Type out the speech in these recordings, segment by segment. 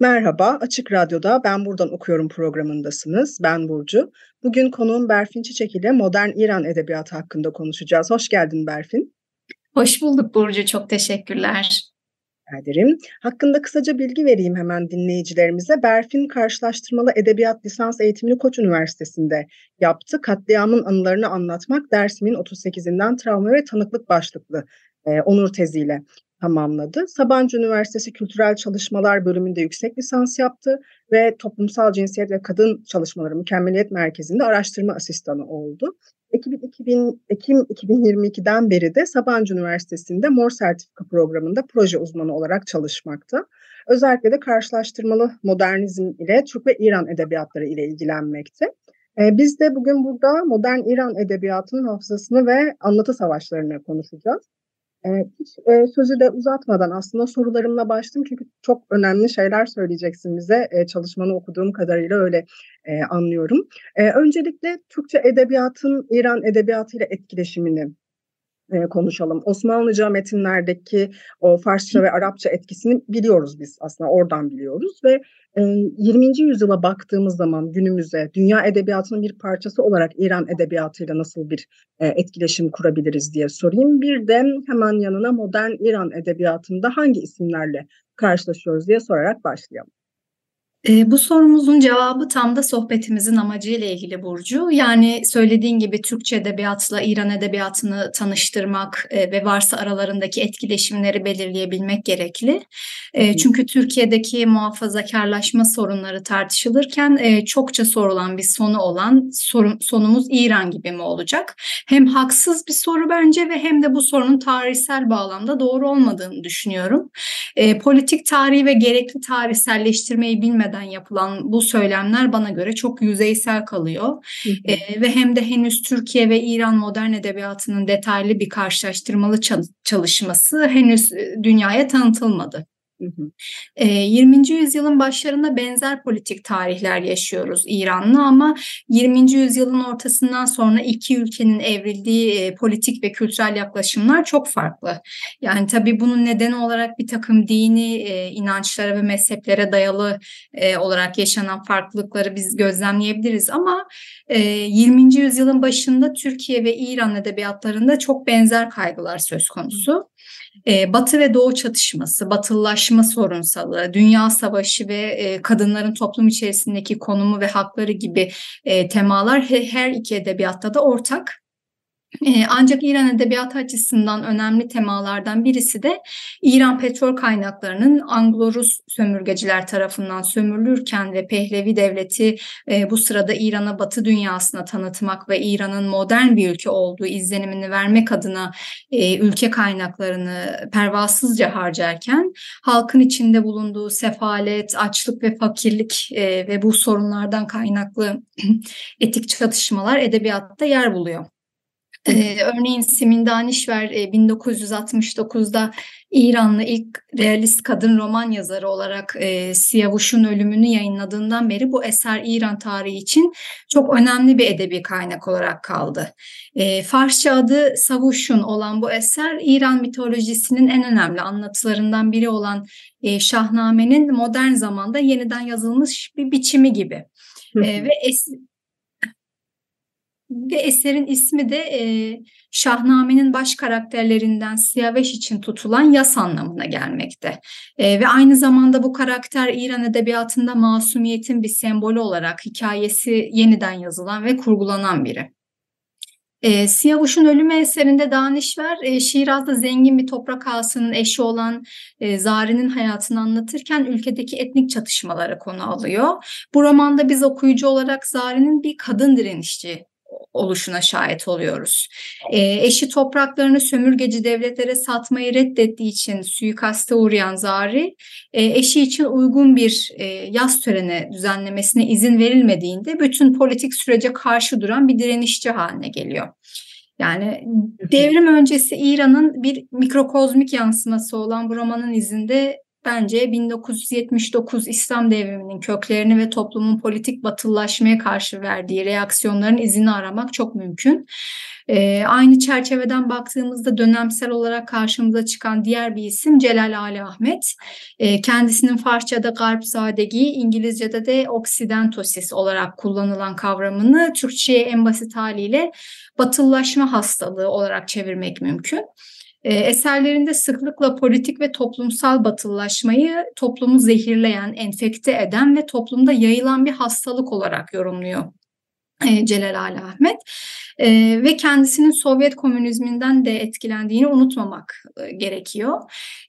Merhaba, Açık Radyo'da Ben Buradan Okuyorum programındasınız. Ben Burcu. Bugün konuğum Berfin Çiçek ile modern İran edebiyatı hakkında konuşacağız. Hoş geldin Berfin. Hoş bulduk Burcu, çok teşekkürler. Ederim. Hakkında kısaca bilgi vereyim hemen dinleyicilerimize. Berfin karşılaştırmalı edebiyat lisans eğitimini Koç Üniversitesi'nde yaptı. Katliamın anılarını anlatmak dersimin 38'inden travma ve tanıklık başlıklı e, onur teziyle tamamladı. Sabancı Üniversitesi Kültürel Çalışmalar bölümünde yüksek lisans yaptı ve Toplumsal Cinsiyet ve Kadın Çalışmaları Mükemmeliyet Merkezi'nde araştırma asistanı oldu. Ekim, 2000, Ekim 2022'den beri de Sabancı Üniversitesi'nde Mor Sertifika programında proje uzmanı olarak çalışmakta. Özellikle de karşılaştırmalı modernizm ile Türk ve İran edebiyatları ile ilgilenmekte. Ee, biz de bugün burada modern İran edebiyatının hafızasını ve anlatı savaşlarını konuşacağız. Hiç, sözü de uzatmadan aslında sorularımla başladım çünkü çok önemli şeyler söyleyeceksin bize. Çalışmanı okuduğum kadarıyla öyle, anlıyorum. Öncelikle Türkçe edebiyatın İran edebiyatıyla etkileşimini eee, konuşalım. Osmanlıca metinlerdeki o Farsça ve Arapça etkisini biliyoruz biz aslında oradan biliyoruz ve eee, 20. yüzyıla baktığımız zaman günümüze dünya edebiyatının bir parçası olarak İran edebiyatıyla nasıl bir eee, etkileşim kurabiliriz diye sorayım. Bir de hemen yanına modern İran edebiyatında hangi isimlerle karşılaşıyoruz diye sorarak başlayalım. E, bu sorumuzun cevabı tam da sohbetimizin amacıyla ilgili Burcu. Yani söylediğin gibi Türkçe edebiyatla İran edebiyatını tanıştırmak e, ve varsa aralarındaki etkileşimleri belirleyebilmek gerekli. E, çünkü Türkiye'deki muhafazakarlaşma sorunları tartışılırken e, çokça sorulan bir sonu olan sorun, sonumuz İran gibi mi olacak? Hem haksız bir soru bence ve hem de bu sorunun tarihsel bağlamda doğru olmadığını düşünüyorum. E, politik tarihi ve gerekli tarihselleştirmeyi bilmeden edilmeden yapılan bu söylemler bana göre çok yüzeysel kalıyor. Hı hı. E, ve hem de henüz Türkiye ve İran modern edebiyatının detaylı bir karşılaştırmalı çalışması henüz dünyaya tanıtılmadı. 20. yüzyılın başlarında benzer politik tarihler yaşıyoruz İran'la ama 20. yüzyılın ortasından sonra iki ülkenin evrildiği politik ve kültürel yaklaşımlar çok farklı. Yani tabii bunun nedeni olarak bir takım dini inançlara ve mezheplere dayalı olarak yaşanan farklılıkları biz gözlemleyebiliriz ama 20. yüzyılın başında Türkiye ve İran edebiyatlarında çok benzer kaygılar söz konusu. Batı ve Doğu çatışması, batılılaşma sorunsalı, dünya savaşı ve kadınların toplum içerisindeki konumu ve hakları gibi temalar her iki edebiyatta da ortak. Ancak İran edebiyatı açısından önemli temalardan birisi de İran petrol kaynaklarının Anglo-Rus sömürgeciler tarafından sömürülürken ve Pehlevi devleti bu sırada İran'a Batı dünyasına tanıtmak ve İran'ın modern bir ülke olduğu izlenimini vermek adına ülke kaynaklarını pervasızca harcarken halkın içinde bulunduğu sefalet, açlık ve fakirlik ve bu sorunlardan kaynaklı etik çatışmalar edebiyatta yer buluyor. Ee, örneğin Simin Danişver e, 1969'da İranlı ilk realist kadın roman yazarı olarak e, Siyavuş'un ölümünü yayınladığından beri bu eser İran tarihi için çok önemli bir edebi kaynak olarak kaldı. E, Farsça adı Savuş'un olan bu eser İran mitolojisinin en önemli anlatılarından biri olan e, Şahnamene'nin modern zamanda yeniden yazılmış bir biçimi gibi. e, ve es, ve eserin ismi de e, Şahnamene'nin baş karakterlerinden Siyaveş için tutulan yas anlamına gelmekte. E, ve aynı zamanda bu karakter İran edebiyatında masumiyetin bir sembolü olarak hikayesi yeniden yazılan ve kurgulanan biri. E, Siyavuş'un ölümü eserinde Danişver, e, Şiraz'da zengin bir toprak ağasının eşi olan e, Zari'nin hayatını anlatırken ülkedeki etnik çatışmaları konu alıyor. Bu romanda biz okuyucu olarak Zari'nin bir kadın direnişçi oluşuna şahit oluyoruz. E, eşi topraklarını sömürgeci devletlere satmayı reddettiği için suikaste uğrayan Zari, e, eşi için uygun bir e, yaz töreni düzenlemesine izin verilmediğinde bütün politik sürece karşı duran bir direnişçi haline geliyor. Yani devrim öncesi İran'ın bir mikrokozmik yansıması olan bu romanın izinde bence 1979 İslam devriminin köklerini ve toplumun politik batıllaşmaya karşı verdiği reaksiyonların izini aramak çok mümkün. Ee, aynı çerçeveden baktığımızda dönemsel olarak karşımıza çıkan diğer bir isim Celal Ali Ahmet. Ee, kendisinin Farsça'da Garpzadegi, İngilizce'de de Oksidentosis olarak kullanılan kavramını Türkçe'ye en basit haliyle batıllaşma hastalığı olarak çevirmek mümkün. E, eserlerinde sıklıkla politik ve toplumsal batıllaşmayı toplumu zehirleyen, enfekte eden ve toplumda yayılan bir hastalık olarak yorumluyor Celal Ali Ahmet e, ve kendisinin Sovyet komünizminden de etkilendiğini unutmamak e, gerekiyor.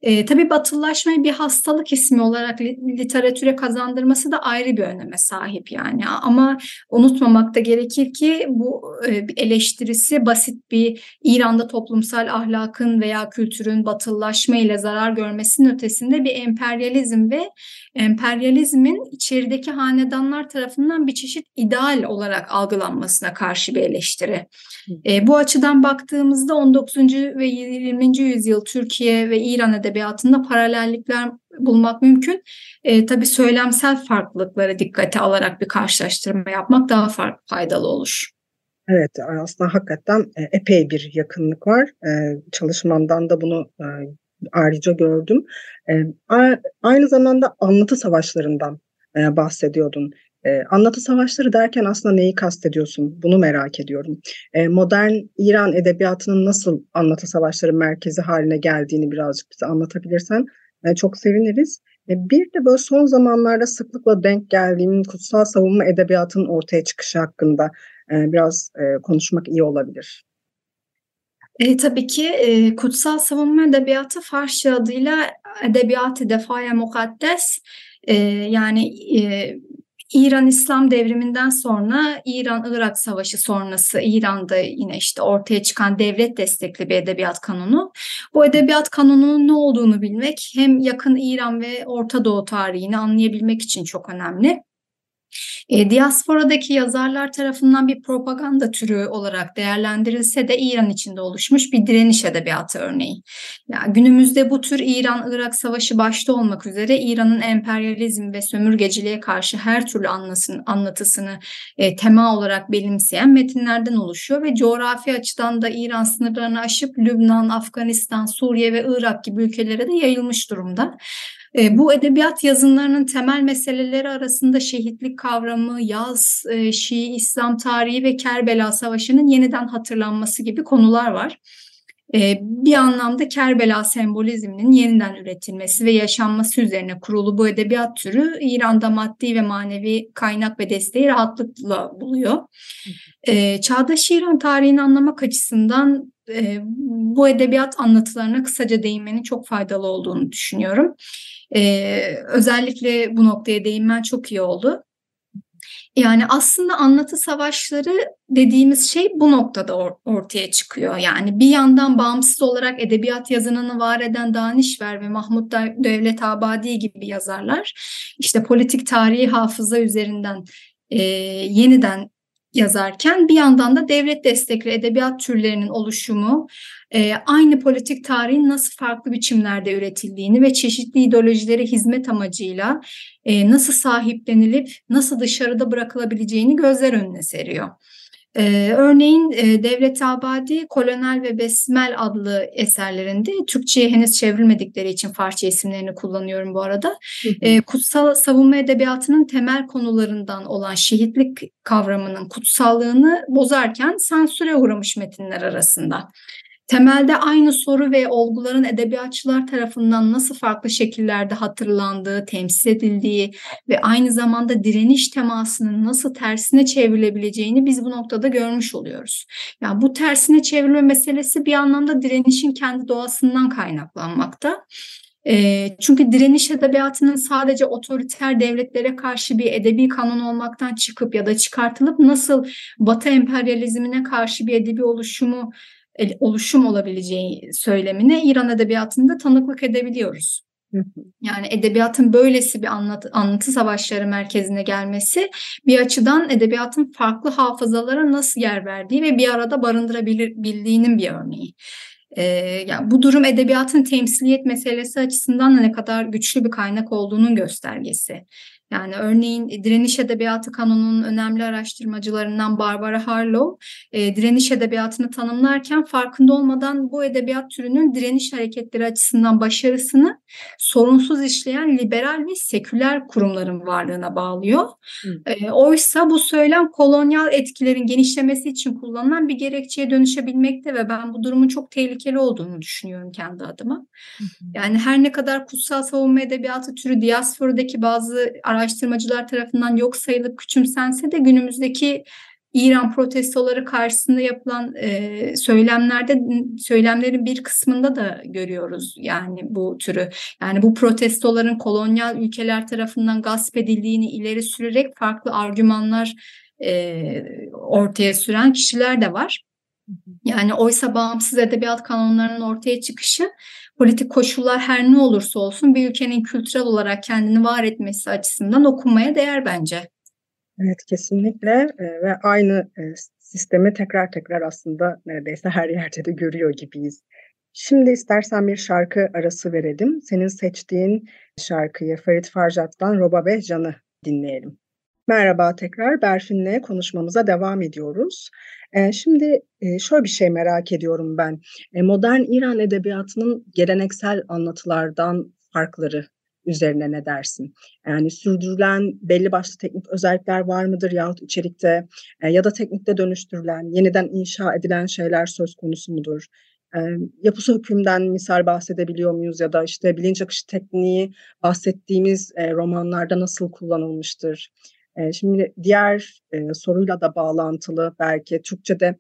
E, tabii batılılaşmayı bir hastalık ismi olarak literatüre kazandırması da ayrı bir öneme sahip yani ama unutmamak da gerekir ki bu e, eleştirisi basit bir İran'da toplumsal ahlakın veya kültürün batılılaşma ile zarar görmesinin ötesinde bir emperyalizm ve emperyalizmin içerideki hanedanlar tarafından bir çeşit ideal olarak algılanmasına karşı bir eleştiri. E, bu açıdan baktığımızda 19. ve 20. yüzyıl Türkiye ve İran edebiyatında paralellikler bulmak mümkün. E, tabii söylemsel farklılıkları dikkate alarak bir karşılaştırma yapmak daha farklı faydalı olur. Evet aslında hakikaten e, epey bir yakınlık var. E, çalışmamdan da bunu e, ayrıca gördüm. Aynı zamanda anlatı savaşlarından bahsediyordun. E, anlatı savaşları derken aslında neyi kastediyorsun? Bunu merak ediyorum. E, modern İran edebiyatının nasıl anlatı savaşları merkezi haline geldiğini birazcık bize anlatabilirsen e, çok seviniriz. E, bir de böyle son zamanlarda sıklıkla denk geldiğim kutsal savunma edebiyatının ortaya çıkışı hakkında e, biraz e, konuşmak iyi olabilir. E, tabii ki e, kutsal savunma edebiyatı Farsça adıyla Edebiyat-ı Defaya Mukaddes e, yani e, İran İslam devriminden sonra İran-Irak savaşı sonrası İran'da yine işte ortaya çıkan devlet destekli bir edebiyat kanunu. Bu edebiyat kanununun ne olduğunu bilmek hem yakın İran ve Orta Doğu tarihini anlayabilmek için çok önemli. E, diasporadaki yazarlar tarafından bir propaganda türü olarak değerlendirilse de İran içinde oluşmuş bir direniş edebiyatı örneği. Yani günümüzde bu tür İran-Irak savaşı başta olmak üzere İran'ın emperyalizm ve sömürgeciliğe karşı her türlü anlasın, anlatısını e, tema olarak benimseyen metinlerden oluşuyor ve coğrafi açıdan da İran sınırlarını aşıp Lübnan, Afganistan, Suriye ve Irak gibi ülkelere de yayılmış durumda. E, bu edebiyat yazınlarının temel meseleleri arasında şehitlik kavramı, yaz, e, Şii İslam tarihi ve Kerbela Savaşı'nın yeniden hatırlanması gibi konular var. E, bir anlamda Kerbela sembolizminin yeniden üretilmesi ve yaşanması üzerine kurulu bu edebiyat türü İran'da maddi ve manevi kaynak ve desteği rahatlıkla buluyor. E, Çağdaş İran tarihini anlamak açısından e, bu edebiyat anlatılarına kısaca değinmenin çok faydalı olduğunu düşünüyorum. Ee, özellikle bu noktaya değinmen çok iyi oldu. Yani aslında anlatı savaşları dediğimiz şey bu noktada or- ortaya çıkıyor. Yani bir yandan bağımsız olarak edebiyat yazınını var eden Danişver ve Mahmut Devlet Abadi gibi yazarlar işte politik tarihi hafıza üzerinden e, yeniden yazarken bir yandan da devlet destekli edebiyat türlerinin oluşumu e, aynı politik tarihin nasıl farklı biçimlerde üretildiğini ve çeşitli ideolojilere hizmet amacıyla e, nasıl sahiplenilip nasıl dışarıda bırakılabileceğini gözler önüne seriyor. Ee, örneğin e, Devlet Abadi, Kolonel ve Besmel adlı eserlerinde Türkçe'ye henüz çevrilmedikleri için Farsça isimlerini kullanıyorum bu arada. Ee, kutsal savunma edebiyatının temel konularından olan şehitlik kavramının kutsallığını bozarken sansüre uğramış metinler arasında. Temelde aynı soru ve olguların edebiyatçılar tarafından nasıl farklı şekillerde hatırlandığı, temsil edildiği ve aynı zamanda direniş temasının nasıl tersine çevrilebileceğini biz bu noktada görmüş oluyoruz. Yani bu tersine çevirme meselesi bir anlamda direnişin kendi doğasından kaynaklanmakta. E, çünkü direniş edebiyatının sadece otoriter devletlere karşı bir edebi kanon olmaktan çıkıp ya da çıkartılıp nasıl Batı emperyalizmine karşı bir edebi oluşumu oluşum olabileceği söylemine İran edebiyatında tanıklık edebiliyoruz. Yani edebiyatın böylesi bir anlatı, anlatı savaşları merkezine gelmesi bir açıdan edebiyatın farklı hafızalara nasıl yer verdiği ve bir arada barındırabildiğinin bir örneği. Ee, yani bu durum edebiyatın temsiliyet meselesi açısından da ne kadar güçlü bir kaynak olduğunun göstergesi. Yani örneğin e, direniş edebiyatı kanonunun önemli araştırmacılarından Barbara Harlow, e, direniş edebiyatını tanımlarken farkında olmadan bu edebiyat türünün direniş hareketleri açısından başarısını sorunsuz işleyen liberal ve seküler kurumların varlığına bağlıyor. E, oysa bu söylem kolonyal etkilerin genişlemesi için kullanılan bir gerekçeye dönüşebilmekte ve ben bu durumun çok tehlikeli olduğunu düşünüyorum kendi adıma. Yani her ne kadar kutsal savunma edebiyatı türü diasporadaki bazı araştırmalar araştırmacılar tarafından yok sayılıp küçümsense de günümüzdeki İran protestoları karşısında yapılan e, söylemlerde söylemlerin bir kısmında da görüyoruz yani bu türü. Yani bu protestoların kolonyal ülkeler tarafından gasp edildiğini ileri sürerek farklı argümanlar e, ortaya süren kişiler de var. Yani oysa bağımsız edebiyat kanunlarının ortaya çıkışı politik koşullar her ne olursa olsun bir ülkenin kültürel olarak kendini var etmesi açısından okunmaya değer bence. Evet kesinlikle e, ve aynı e, sistemi tekrar tekrar aslında neredeyse her yerde de görüyor gibiyiz. Şimdi istersen bir şarkı arası verelim. Senin seçtiğin şarkıyı Ferit Farjat'tan Roba ve Can'ı dinleyelim. Merhaba tekrar Berfin'le konuşmamıza devam ediyoruz. Ee, şimdi e, şöyle bir şey merak ediyorum ben. E, modern İran edebiyatının geleneksel anlatılardan farkları üzerine ne dersin? Yani sürdürülen belli başlı teknik özellikler var mıdır yahut içerikte e, ya da teknikte dönüştürülen, yeniden inşa edilen şeyler söz konusu mudur? Yapısı hükümden misal bahsedebiliyor muyuz ya da işte bilinç akışı tekniği bahsettiğimiz romanlarda nasıl kullanılmıştır? Şimdi diğer soruyla da bağlantılı belki Türkçe'de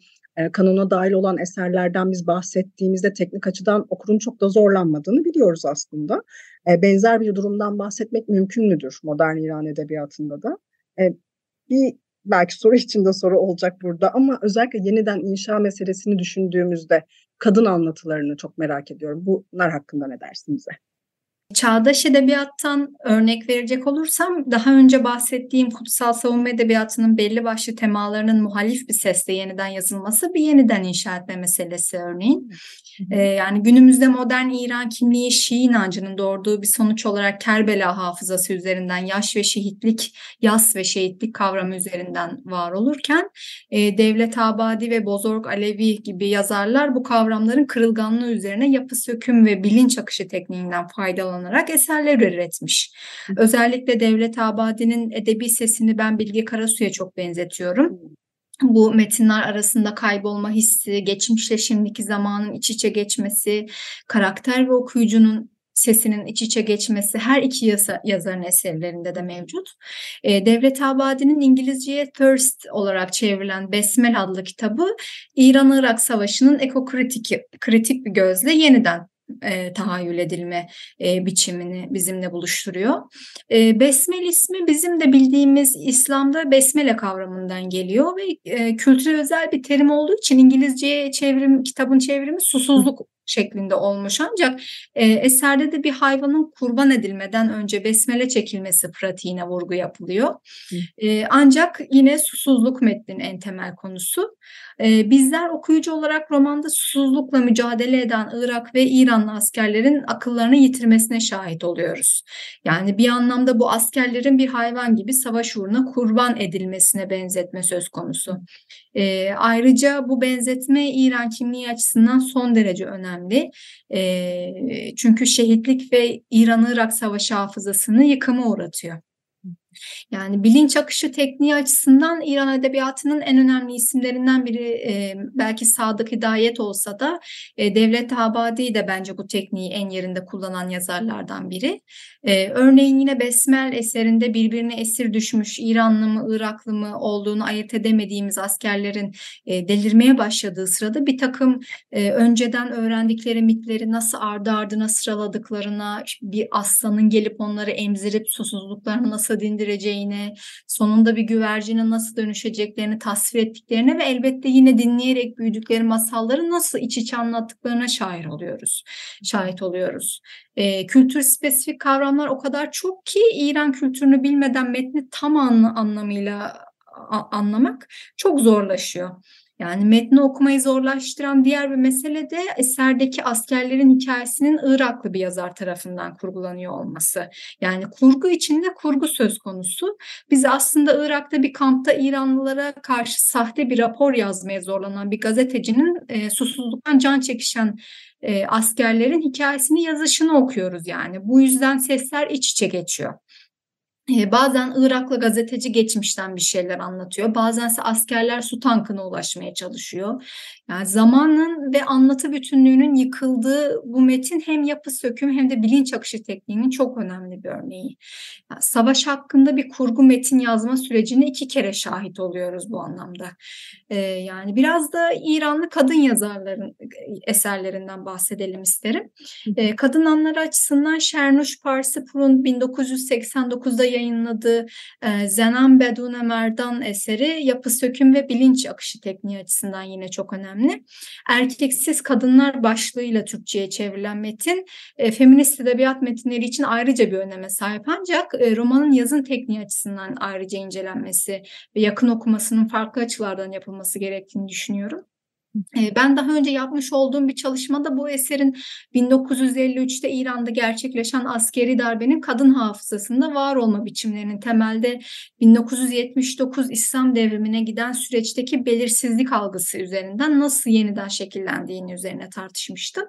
kanuna dahil olan eserlerden biz bahsettiğimizde teknik açıdan okurun çok da zorlanmadığını biliyoruz aslında. benzer bir durumdan bahsetmek mümkün müdür modern İran edebiyatında da? bir belki soru içinde soru olacak burada ama özellikle yeniden inşa meselesini düşündüğümüzde kadın anlatılarını çok merak ediyorum. Bunlar hakkında ne dersin bize? Çağdaş edebiyattan örnek verecek olursam daha önce bahsettiğim kutsal savunma edebiyatının belli başlı temalarının muhalif bir sesle yeniden yazılması bir yeniden inşa etme meselesi örneğin. Ee, yani günümüzde modern İran kimliği Şii inancının doğurduğu bir sonuç olarak Kerbela hafızası üzerinden yaş ve şehitlik, yas ve şehitlik kavramı üzerinden var olurken e, Devlet Abadi ve Bozorg Alevi gibi yazarlar bu kavramların kırılganlığı üzerine yapı söküm ve bilinç akışı tekniğinden faydalanıyorlar kullanarak eserler üretmiş. Özellikle Devlet Abadi'nin edebi sesini ben Bilge Karasu'ya çok benzetiyorum bu metinler arasında kaybolma hissi, geçmişle şimdiki zamanın iç içe geçmesi, karakter ve okuyucunun sesinin iç içe geçmesi her iki yasa, yazarın eserlerinde de mevcut. E, Devlet Abadi'nin İngilizceye Thirst olarak çevrilen Besmel adlı kitabı İran-Irak Savaşı'nın ekokritik kritik bir gözle yeniden e, tahayyül edilme e, biçimini bizimle buluşturuyor. E, besmel ismi bizim de bildiğimiz İslam'da besmele kavramından geliyor ve e, kültüre özel bir terim olduğu için İngilizceye çevrim kitabın çevrimi susuzluk şeklinde olmuş ancak e, eserde de bir hayvanın kurban edilmeden önce besmele çekilmesi pratiğine vurgu yapılıyor. E, ancak yine susuzluk metnin en temel konusu. E, bizler okuyucu olarak romanda susuzlukla mücadele eden Irak ve İranlı askerlerin akıllarını yitirmesine şahit oluyoruz. Yani bir anlamda bu askerlerin bir hayvan gibi savaş uğruna kurban edilmesine benzetme söz konusu. E, ayrıca bu benzetme İran kimliği açısından son derece önemli. E, çünkü şehitlik ve İran-Irak savaşı hafızasını yıkıma uğratıyor. Yani bilinç akışı tekniği açısından İran edebiyatının en önemli isimlerinden biri e, belki Sadık Hidayet olsa da e, Devlet Abadi de bence bu tekniği en yerinde kullanan yazarlardan biri. E, örneğin yine Besmel eserinde birbirine esir düşmüş İranlı mı Iraklı mı olduğunu ayırt edemediğimiz askerlerin e, delirmeye başladığı sırada bir takım e, önceden öğrendikleri mitleri nasıl ardı ardına sıraladıklarına bir aslanın gelip onları emzirip susuzluklarını nasıl dindireceğine, sonunda bir güvercine nasıl dönüşeceklerini tasvir ettiklerine ve elbette yine dinleyerek büyüdükleri masalları nasıl iç içe anlattıklarına şair oluyoruz, şahit oluyoruz. E, kültür spesifik kavramlar o kadar çok ki İran kültürünü bilmeden metni tam anlamıyla anlamak çok zorlaşıyor. Yani metni okumayı zorlaştıran diğer bir mesele de eserdeki askerlerin hikayesinin Iraklı bir yazar tarafından kurgulanıyor olması. Yani kurgu içinde kurgu söz konusu. Biz aslında Irak'ta bir kampta İranlılara karşı sahte bir rapor yazmaya zorlanan bir gazetecinin e, susuzluktan can çekişen e, askerlerin hikayesini yazışını okuyoruz yani. Bu yüzden sesler iç içe geçiyor. Bazen Iraklı gazeteci geçmişten bir şeyler anlatıyor. Bazense askerler su tankına ulaşmaya çalışıyor. Yani zamanın ve anlatı bütünlüğünün yıkıldığı bu metin hem yapı söküm hem de bilinç akışı tekniğinin çok önemli bir örneği. Yani savaş hakkında bir kurgu metin yazma sürecine iki kere şahit oluyoruz bu anlamda. Ee, yani biraz da İranlı kadın yazarların eserlerinden bahsedelim isterim. Ee, kadın anları açısından Şernuş Parsipur'un 1989'da yayınladığı e, Zenan Bedune Merdan eseri yapı söküm ve bilinç akışı tekniği açısından yine çok önemli. Erkeksiz Kadınlar başlığıyla Türkçe'ye çevrilen metin e, feminist edebiyat metinleri için ayrıca bir öneme sahip ancak e, romanın yazın tekniği açısından ayrıca incelenmesi ve yakın okumasının farklı açılardan yapılması gerektiğini düşünüyorum. Ben daha önce yapmış olduğum bir çalışmada bu eserin 1953'te İran'da gerçekleşen askeri darbenin kadın hafızasında var olma biçimlerinin temelde 1979 İslam devrimine giden süreçteki belirsizlik algısı üzerinden nasıl yeniden şekillendiğini üzerine tartışmıştım.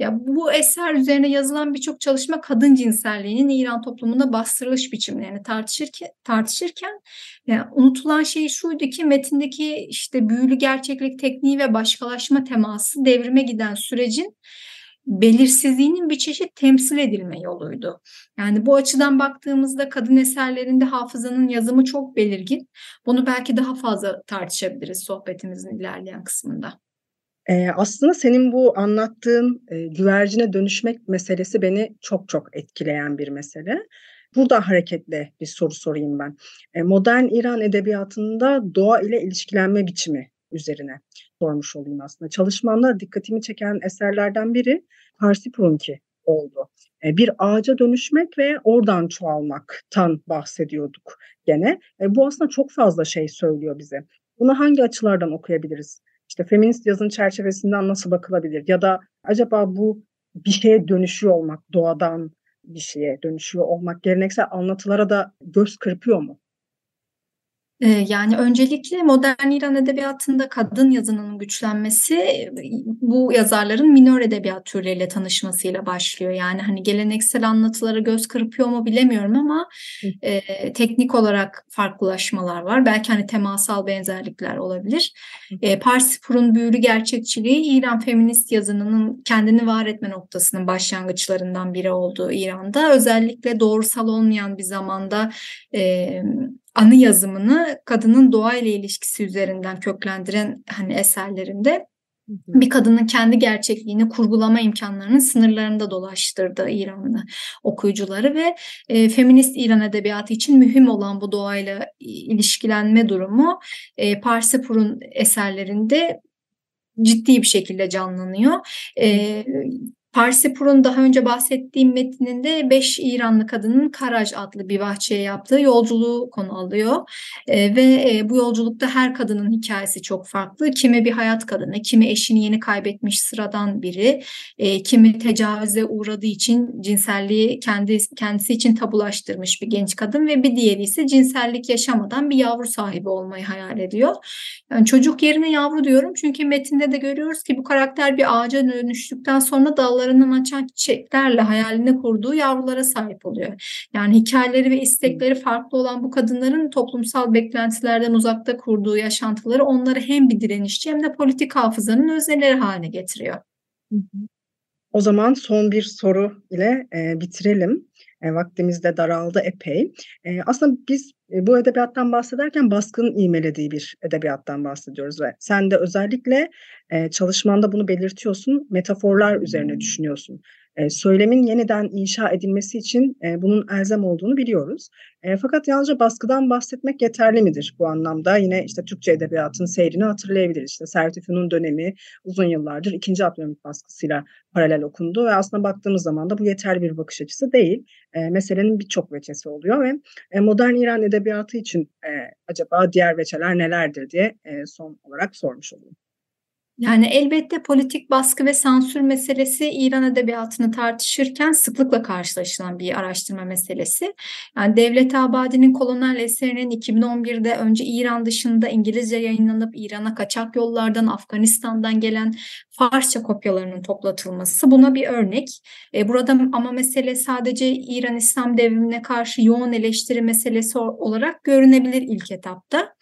Ya bu eser üzerine yazılan birçok çalışma kadın cinselliğinin İran toplumunda bastırılış biçimlerini tartışırken, tartışırken yani unutulan şey şuydu ki metindeki işte büyülü gerçeklik tekniği ve başkalaşma teması devrime giden sürecin belirsizliğinin bir çeşit temsil edilme yoluydu. Yani bu açıdan baktığımızda kadın eserlerinde hafızanın yazımı çok belirgin. Bunu belki daha fazla tartışabiliriz sohbetimizin ilerleyen kısmında. Eee, aslında senin bu anlattığın, eee, güvercine dönüşmek meselesi beni çok çok etkileyen bir mesele. Burada hareketle bir soru sorayım ben. Eee, modern İran edebiyatında doğa ile ilişkilenme biçimi üzerine sormuş olayım aslında. Çalışmanda dikkatimi çeken eserlerden biri Parsipurunki oldu. Eee, bir ağaca dönüşmek ve oradan çoğalmaktan bahsediyorduk gene. Eee, bu aslında çok fazla şey söylüyor bize. Bunu hangi açılardan okuyabiliriz? İşte feminist yazın çerçevesinden nasıl bakılabilir? Ya da acaba bu bir şeye dönüşüyor olmak, doğadan bir şeye dönüşüyor olmak geleneksel anlatılara da göz kırpıyor mu? Yani öncelikle modern İran edebiyatında kadın yazının güçlenmesi bu yazarların minör edebiyat türleriyle tanışmasıyla başlıyor. Yani hani geleneksel anlatılara göz kırpıyor mu bilemiyorum ama e, teknik olarak farklılaşmalar var. Belki hani temasal benzerlikler olabilir. E, Parsifur'un büyülü gerçekçiliği İran feminist yazınının kendini var etme noktasının başlangıçlarından biri olduğu İran'da. Özellikle doğrusal olmayan bir zamanda e, anı yazımını kadının doğayla ilişkisi üzerinden köklendiren hani eserlerinde bir kadının kendi gerçekliğini kurgulama imkanlarının sınırlarında dolaştırdı İranlı okuyucuları ve e, feminist İran edebiyatı için mühim olan bu doğayla ilişkilenme durumu e, Parsepur'un eserlerinde ciddi bir şekilde canlanıyor. E, Parsipur'un daha önce bahsettiğim metninde 5 İranlı kadının Karaj adlı bir bahçeye yaptığı yolculuğu konu alıyor. E, ve e, bu yolculukta her kadının hikayesi çok farklı. Kimi bir hayat kadını, kimi eşini yeni kaybetmiş sıradan biri, e, kimi tecavüze uğradığı için cinselliği kendi kendisi için tabulaştırmış bir genç kadın ve bir diğeri ise cinsellik yaşamadan bir yavru sahibi olmayı hayal ediyor. Yani çocuk yerine yavru diyorum çünkü metinde de görüyoruz ki bu karakter bir ağaca dönüştükten sonra dalları dallarından açan çiçeklerle hayalini kurduğu yavrulara sahip oluyor. Yani hikayeleri ve istekleri farklı olan bu kadınların toplumsal beklentilerden uzakta kurduğu yaşantıları onları hem bir direnişçi hem de politik hafızanın özneleri haline getiriyor. O zaman son bir soru ile e, bitirelim. E, vaktimiz de daraldı epey. E, aslında biz e, bu edebiyattan bahsederken baskının imelediği bir edebiyattan bahsediyoruz ve sen de özellikle e, çalışmanda bunu belirtiyorsun, metaforlar üzerine düşünüyorsun. E, söylemin yeniden inşa edilmesi için bunun elzem olduğunu biliyoruz. Fakat yalnızca baskıdan bahsetmek yeterli midir bu anlamda? Yine işte Türkçe edebiyatın seyrini hatırlayabiliriz. İşte Sertifü'nün dönemi uzun yıllardır ikinci Abdülhamit baskısıyla paralel okundu ve aslında baktığımız zaman da bu yeterli bir bakış açısı değil. E, meselenin birçok veçesi oluyor ve e, modern İran edebiyatı için acaba diğer veçeler nelerdir diye son olarak sormuş olayım. Yani elbette politik baskı ve sansür meselesi İran edebiyatını tartışırken sıklıkla karşılaşılan bir araştırma meselesi. Yani Devlet Abadi'nin kolonel eserinin 2011'de önce İran dışında İngilizce yayınlanıp İran'a kaçak yollardan Afganistan'dan gelen Farsça kopyalarının toplatılması buna bir örnek. E, burada ama mesele sadece İran İslam devrimine karşı yoğun eleştiri meselesi olarak görünebilir ilk etapta.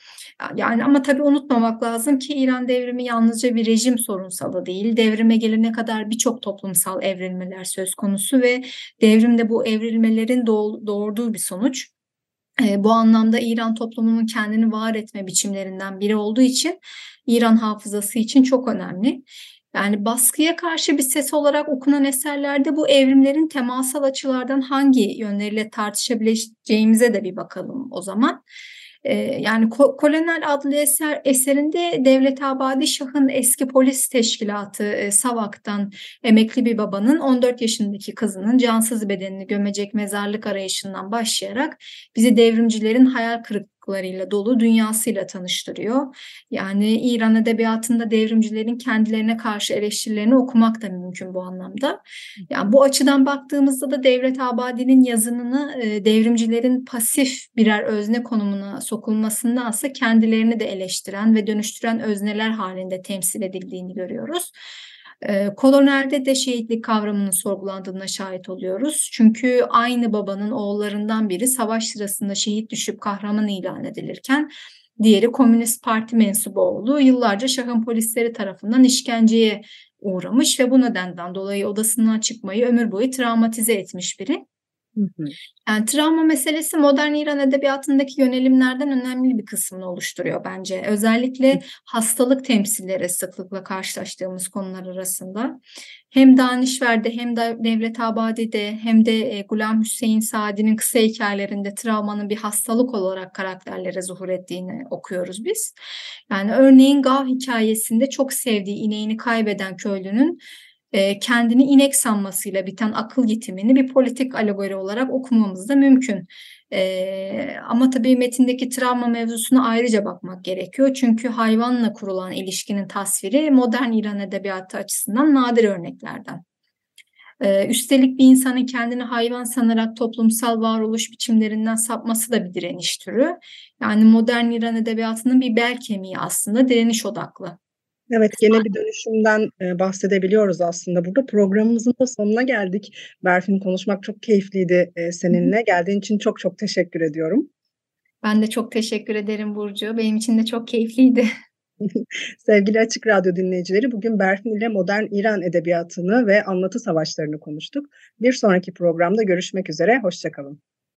Yani ama tabii unutmamak lazım ki İran devrimi yalnızca bir rejim sorunsalı değil. Devrime gelene kadar birçok toplumsal evrilmeler söz konusu ve devrimde bu evrilmelerin doğurduğu bir sonuç. E, bu anlamda İran toplumunun kendini var etme biçimlerinden biri olduğu için İran hafızası için çok önemli. Yani baskıya karşı bir ses olarak okunan eserlerde bu evrimlerin temasal açılardan hangi yönleriyle tartışabileceğimize de bir bakalım o zaman. Yani Kolonel adlı eser eserinde Devlet Abadi Şah'ın eski polis teşkilatı Savak'tan emekli bir babanın 14 yaşındaki kızının cansız bedenini gömecek mezarlık arayışından başlayarak bizi devrimcilerin hayal kırık farklılıklarıyla dolu dünyasıyla tanıştırıyor. Yani İran edebiyatında devrimcilerin kendilerine karşı eleştirilerini okumak da mümkün bu anlamda. Yani bu açıdan baktığımızda da Devlet Abadi'nin yazınını e, devrimcilerin pasif birer özne konumuna sokulmasındansa kendilerini de eleştiren ve dönüştüren özneler halinde temsil edildiğini görüyoruz. Kolonelde de şehitlik kavramının sorgulandığına şahit oluyoruz. Çünkü aynı babanın oğullarından biri savaş sırasında şehit düşüp kahraman ilan edilirken diğeri Komünist Parti mensubu oğlu yıllarca şahın polisleri tarafından işkenceye uğramış ve bu nedenden dolayı odasından çıkmayı ömür boyu travmatize etmiş biri. Yani travma meselesi modern İran edebiyatındaki yönelimlerden önemli bir kısmını oluşturuyor bence. Özellikle hastalık temsilleri sıklıkla karşılaştığımız konular arasında. Hem Danişver'de hem de Devlet Abadi'de hem de e, Gulam Hüseyin Sadi'nin kısa hikayelerinde travmanın bir hastalık olarak karakterlere zuhur ettiğini okuyoruz biz. Yani örneğin Gav hikayesinde çok sevdiği ineğini kaybeden köylünün kendini inek sanmasıyla biten akıl yitimini bir politik alegori olarak okumamız da mümkün. Ee, ama tabii metindeki travma mevzusuna ayrıca bakmak gerekiyor. Çünkü hayvanla kurulan ilişkinin tasviri modern İran edebiyatı açısından nadir örneklerden. Ee, üstelik bir insanın kendini hayvan sanarak toplumsal varoluş biçimlerinden sapması da bir direniş türü. Yani modern İran edebiyatının bir bel kemiği aslında direniş odaklı. Evet, gene bir dönüşümden, eee, bahsedebiliyoruz aslında burada. Programımızın da sonuna geldik. Berfin, konuşmak çok keyifliydi, eee, seninle. Geldiğin için çok çok teşekkür ediyorum. Ben de çok teşekkür ederim Burcu. Benim için de çok keyifliydi. Sevgili Açık Radyo dinleyicileri, bugün Berfin ile modern İran edebiyatını ve anlatı savaşlarını konuştuk. Bir sonraki programda görüşmek üzere, hoşça kalın.